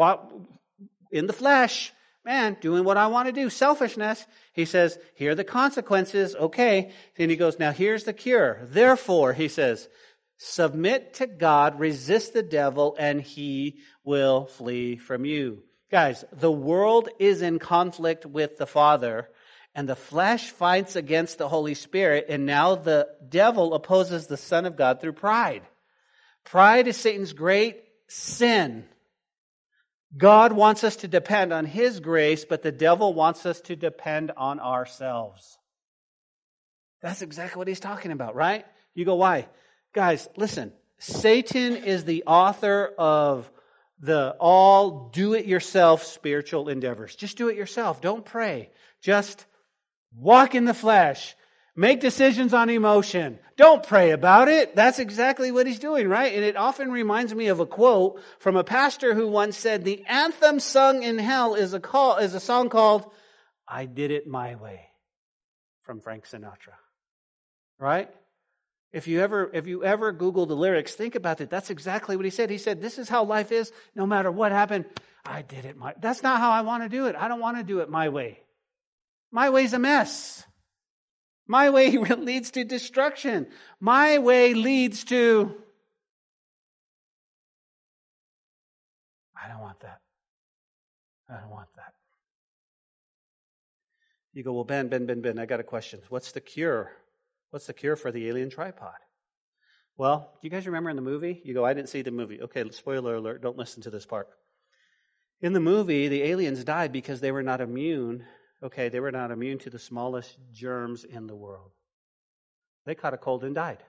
B: In the flesh, man, doing what I want to do, selfishness. He says, here are the consequences. Okay. Then he goes, now here's the cure. Therefore, he says, submit to God, resist the devil, and he will flee from you. Guys, the world is in conflict with the Father and the flesh fights against the Holy Spirit, and now the devil opposes the Son of God through pride. Pride is Satan's great sin. God wants us to depend on His grace, but the devil wants us to depend on ourselves. That's exactly what he's talking about, right? You go, why? Guys, listen. Satan is the author of the all do it yourself spiritual endeavors. Just do it yourself. Don't pray. Just walk in the flesh. Make decisions on emotion. Don't pray about it. That's exactly what he's doing, right? And it often reminds me of a quote from a pastor who once said, the anthem sung in hell is a call, is a song called, I Did It My Way from Frank Sinatra. Right? If you ever, if you ever Google the lyrics, think about it. That's exactly what he said. He said, this is how life is. No matter what happened, I did it my, that's not how I want to do it. I don't want to do it my way. My way's a mess. My way leads to destruction. My way leads to. I don't want that. I don't want that. You go, well, Ben, Ben, Ben, Ben, I got a question. What's the cure? What's the cure for the alien tripod? Well, do you guys remember in the movie? You go, I didn't see the movie. Okay, spoiler alert, don't listen to this part. In the movie, the aliens died because they were not immune okay, they were not immune to the smallest germs in the world. They caught a cold and died.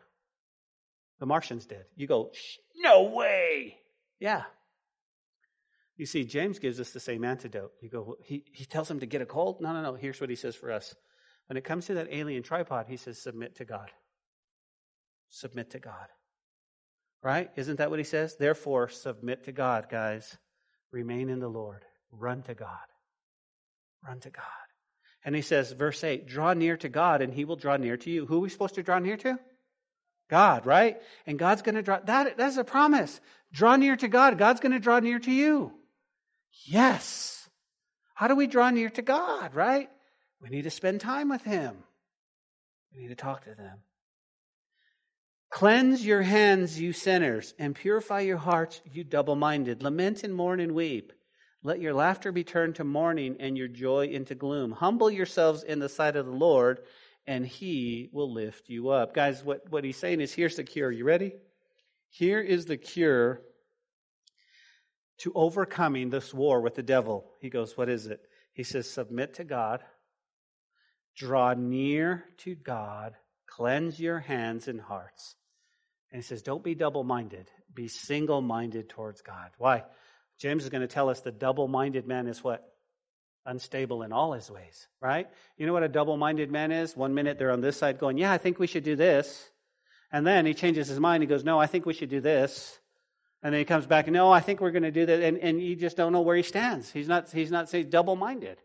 B: The Martians did. You go, no way. Yeah. You see, James gives us the same antidote. You go, he, he tells them to get a cold? No, no, no. Here's what he says for us. When it comes to that alien tripod, he says, submit to God. Submit to God. Right? Isn't that what he says? Therefore, submit to God, guys. Remain in the Lord. Run to God. Run to God. And he says, verse 8, draw near to God and he will draw near to you. Who are we supposed to draw near to? God, right? And God's going to draw, that, that's a promise. Draw near to God. God's going to draw near to you. Yes. How do we draw near to God, right? We need to spend time with Him. We need to talk to them. Cleanse your hands, you sinners, and purify your hearts, you double minded. Lament and mourn and weep. Let your laughter be turned to mourning and your joy into gloom. Humble yourselves in the sight of the Lord, and he will lift you up. Guys, what, what he's saying is here's the cure. You ready? Here is the cure to overcoming this war with the devil. He goes, What is it? He says, Submit to God, draw near to God, cleanse your hands and hearts. And he says, Don't be double minded, be single minded towards God. Why? James is going to tell us the double minded man is what? Unstable in all his ways, right? You know what a double minded man is? One minute they're on this side going, Yeah, I think we should do this. And then he changes his mind. He goes, No, I think we should do this. And then he comes back, No, I think we're going to do that. And, and you just don't know where he stands. He's not, he's not say, double minded.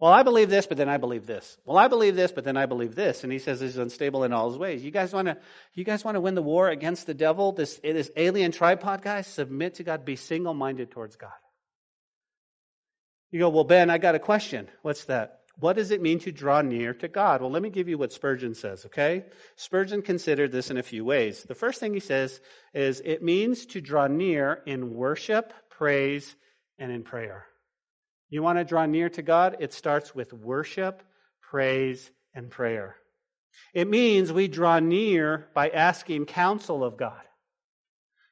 B: Well, I believe this, but then I believe this. Well, I believe this, but then I believe this. And he says he's unstable in all his ways. You guys want to, you guys want to win the war against the devil? This, this alien tripod guy? Submit to God. Be single-minded towards God. You go, well, Ben, I got a question. What's that? What does it mean to draw near to God? Well, let me give you what Spurgeon says, okay? Spurgeon considered this in a few ways. The first thing he says is it means to draw near in worship, praise, and in prayer. You want to draw near to God? It starts with worship, praise, and prayer. It means we draw near by asking counsel of God.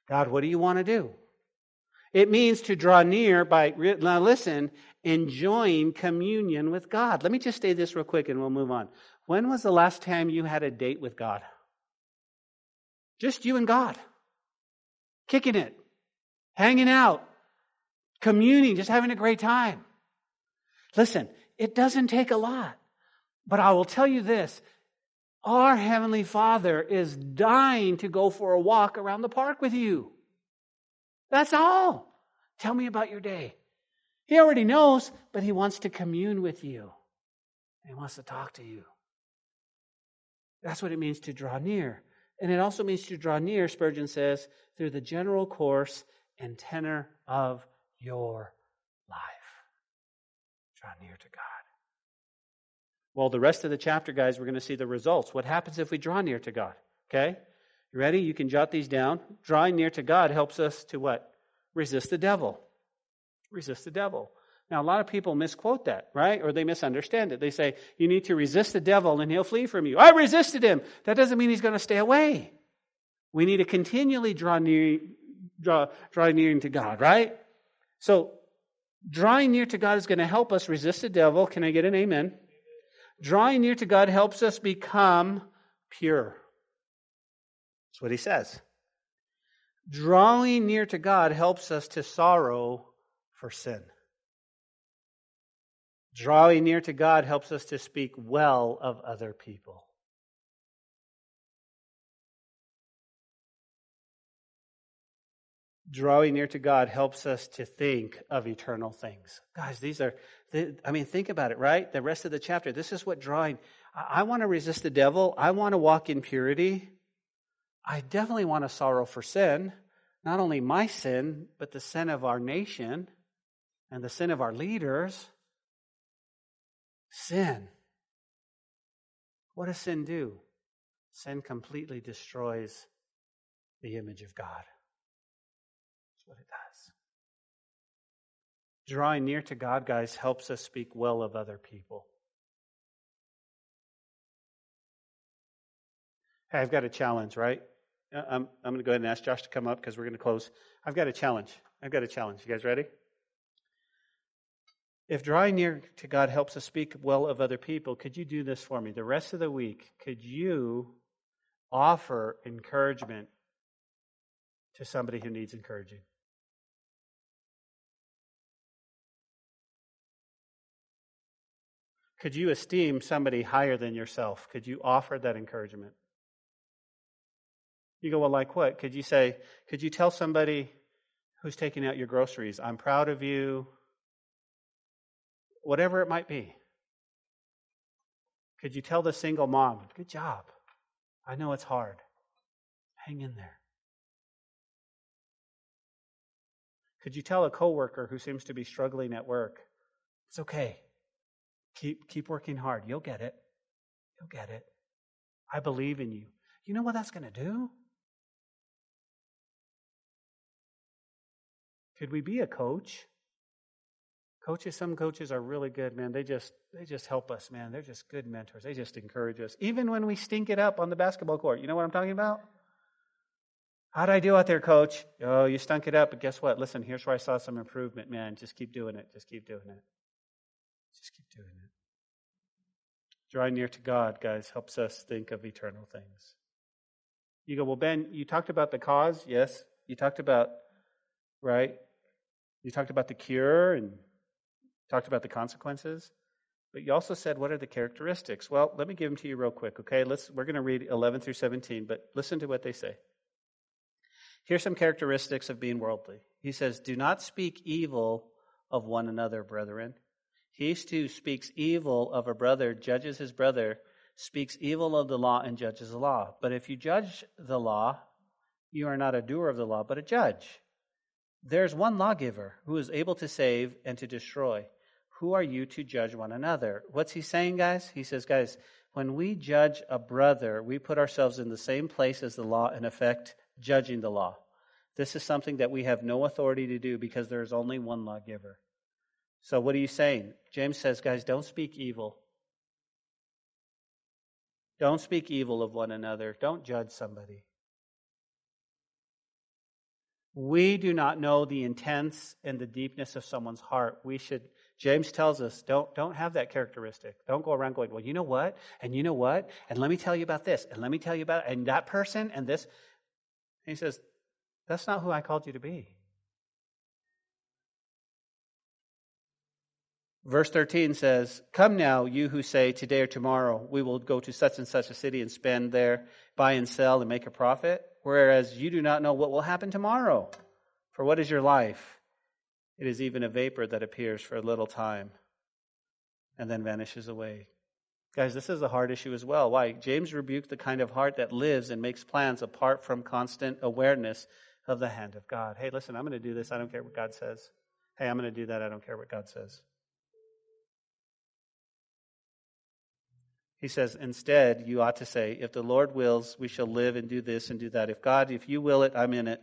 B: God, what do you want to do? It means to draw near by, now listen, enjoying communion with God. Let me just say this real quick and we'll move on. When was the last time you had a date with God? Just you and God. Kicking it, hanging out, communing, just having a great time. Listen, it doesn't take a lot. But I will tell you this our Heavenly Father is dying to go for a walk around the park with you. That's all. Tell me about your day. He already knows, but He wants to commune with you. He wants to talk to you. That's what it means to draw near. And it also means to draw near, Spurgeon says, through the general course and tenor of your draw near to God. Well, the rest of the chapter, guys, we're going to see the results. What happens if we draw near to God? Okay? You ready? You can jot these down. Drawing near to God helps us to what? Resist the devil. Resist the devil. Now, a lot of people misquote that, right? Or they misunderstand it. They say, you need to resist the devil and he'll flee from you. I resisted him. That doesn't mean he's going to stay away. We need to continually draw near, draw, draw near to God, right? So Drawing near to God is going to help us resist the devil. Can I get an amen? Drawing near to God helps us become pure. That's what he says. Drawing near to God helps us to sorrow for sin. Drawing near to God helps us to speak well of other people. Drawing near to God helps us to think of eternal things. Guys, these are, I mean, think about it, right? The rest of the chapter. This is what drawing, I, want to resist the devil. I want to walk in purity. I definitely want to sorrow for sin. Not only my sin, but the sin of our nation and the sin of our leaders. Sin. What does sin do? Sin completely destroys the image of God. What it does. Drawing near to God, guys, helps us speak well of other people. Hey, I've got a challenge, right? Uh, I'm, I'm going to go ahead and ask Josh to come up because we're going to close. I've got a challenge. I've got a challenge. You guys ready? If drawing near to God helps us speak well of other people, could you do this for me? The rest of the week, could you offer encouragement to somebody who needs encouraging? Could you esteem somebody higher than yourself? Could you offer that encouragement? You go, well, like what? Could you say, could you tell somebody who's taking out your groceries, I'm proud of you? Whatever it might be. Could you tell the single mom, good job? I know it's hard. Hang in there. Could you tell a coworker who seems to be struggling at work, it's okay. Keep keep working hard. You'll get it. You'll get it. I believe in you. You know what that's going to do? Could we be a coach? Coaches, some coaches are really good, man. They just they just help us, man. They're just good mentors. They just encourage us. Even when we stink it up on the basketball court. You know what I'm talking about? How'd I do out there, coach? Oh, you stunk it up, but guess what? Listen, here's where I saw some improvement, man. Just keep doing it. Just keep doing it. Just keep doing it. Drawing near to God, guys, helps us think of eternal things. You go, well, Ben, you talked about the cause. Yes. You talked about, right? You talked about the cure and talked about the consequences. But you also said, what are the characteristics? Well, let me give them to you real quick, okay? Let's, we're going to read 11 through 17, but listen to what they say. Here's some characteristics of being worldly. He says, Do not speak evil of one another, brethren. He who speaks evil of a brother judges his brother, speaks evil of the law, and judges the law. But if you judge the law, you are not a doer of the law, but a judge. There's one lawgiver who is able to save and to destroy. Who are you to judge one another? What's he saying, guys? He says, guys, when we judge a brother, we put ourselves in the same place as the law, in effect, judging the law. This is something that we have no authority to do because there is only one lawgiver. So, what are you saying? James says, guys, don't speak evil. Don't speak evil of one another. Don't judge somebody. We do not know the intents and the deepness of someone's heart. We should, James tells us, don't, don't have that characteristic. Don't go around going, well, you know what? And you know what? And let me tell you about this. And let me tell you about, and that person and this. And he says, that's not who I called you to be. Verse 13 says, Come now, you who say, Today or tomorrow we will go to such and such a city and spend there, buy and sell, and make a profit whereas you do not know what will happen tomorrow. For what is your life? It is even a vapor that appears for a little time and then vanishes away. Guys, this is a hard issue as well. Why? James rebuked the kind of heart that lives and makes plans apart from constant awareness of the hand of God. Hey, listen, I'm going to do this. I don't care what God says. Hey, I'm going to do that. I don't care what God says. He says, instead, you ought to say, if the Lord wills, we shall live and do this and do that. If God, if you will it, I'm in it.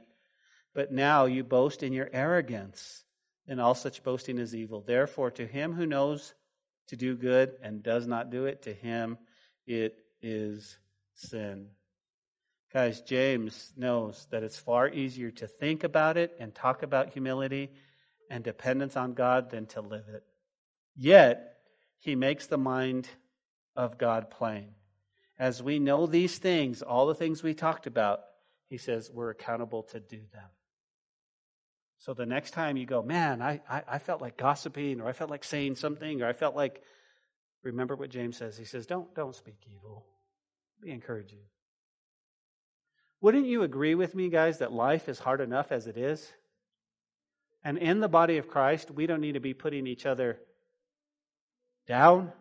B: But now you boast in your arrogance, and all such boasting is evil. Therefore, to him who knows to do good and does not do it, to him it is sin. Guys, James knows that it's far easier to think about it and talk about humility and dependence on God than to live it. Yet, he makes the mind of God plain. As we know these things, all the things we talked about, he says we're accountable to do them. So the next time you go, man, I, I, I, felt like gossiping, or I felt like saying something, or I felt like, remember what James says. He says, don't, don't speak evil. Be encouraging. Wouldn't you agree with me, guys, that life is hard enough as it is? And in the body of Christ, we don't need to be putting each other down,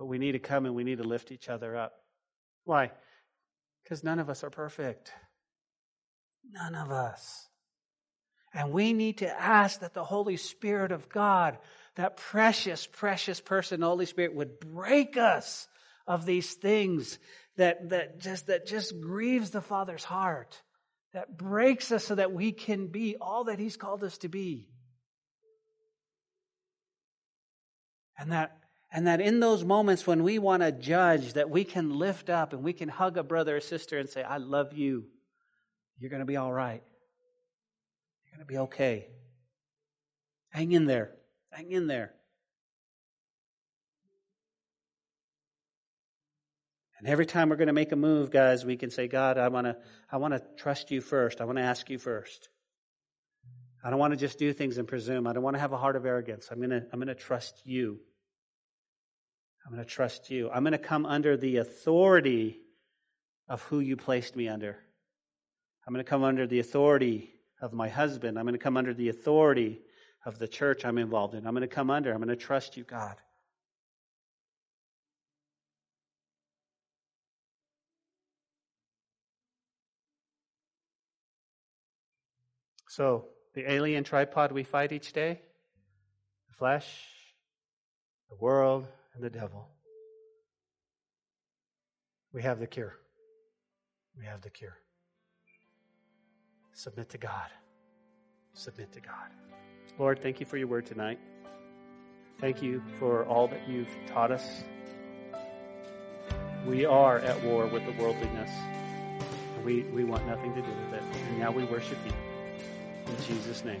B: but we need to come and we need to lift each other up. Why? Because none of us are perfect. None of us. And we need to ask that the Holy Spirit of God, that precious, precious person, Holy Spirit, would break us of these things that, that just, that just grieves the Father's heart, that breaks us so that we can be all that He's called us to be. And that and that in those moments when we want to judge, that we can lift up and we can hug a brother or sister and say, I love you. You're going to be all right. You're going to be okay. Hang in there. Hang in there. And every time we're going to make a move, guys, we can say, God, I want to, I want to trust you first. I want to ask you first. I don't want to just do things and presume. I don't want to have a heart of arrogance. I'm going to, I'm going to trust you. I'm going to trust you. I'm going to come under the authority of who you placed me under. I'm going to come under the authority of my husband. I'm going to come under the authority of the church I'm involved in. I'm going to come under. I'm going to trust you, God. So, the alien tripod we fight each day the flesh, the world, and the devil. We have the cure. We have the cure. Submit to God. Submit to God. Lord, thank you for your word tonight. Thank you for all that you've taught us. We are at war with the worldliness. We, we want nothing to do with it. And now we worship you. In Jesus' name.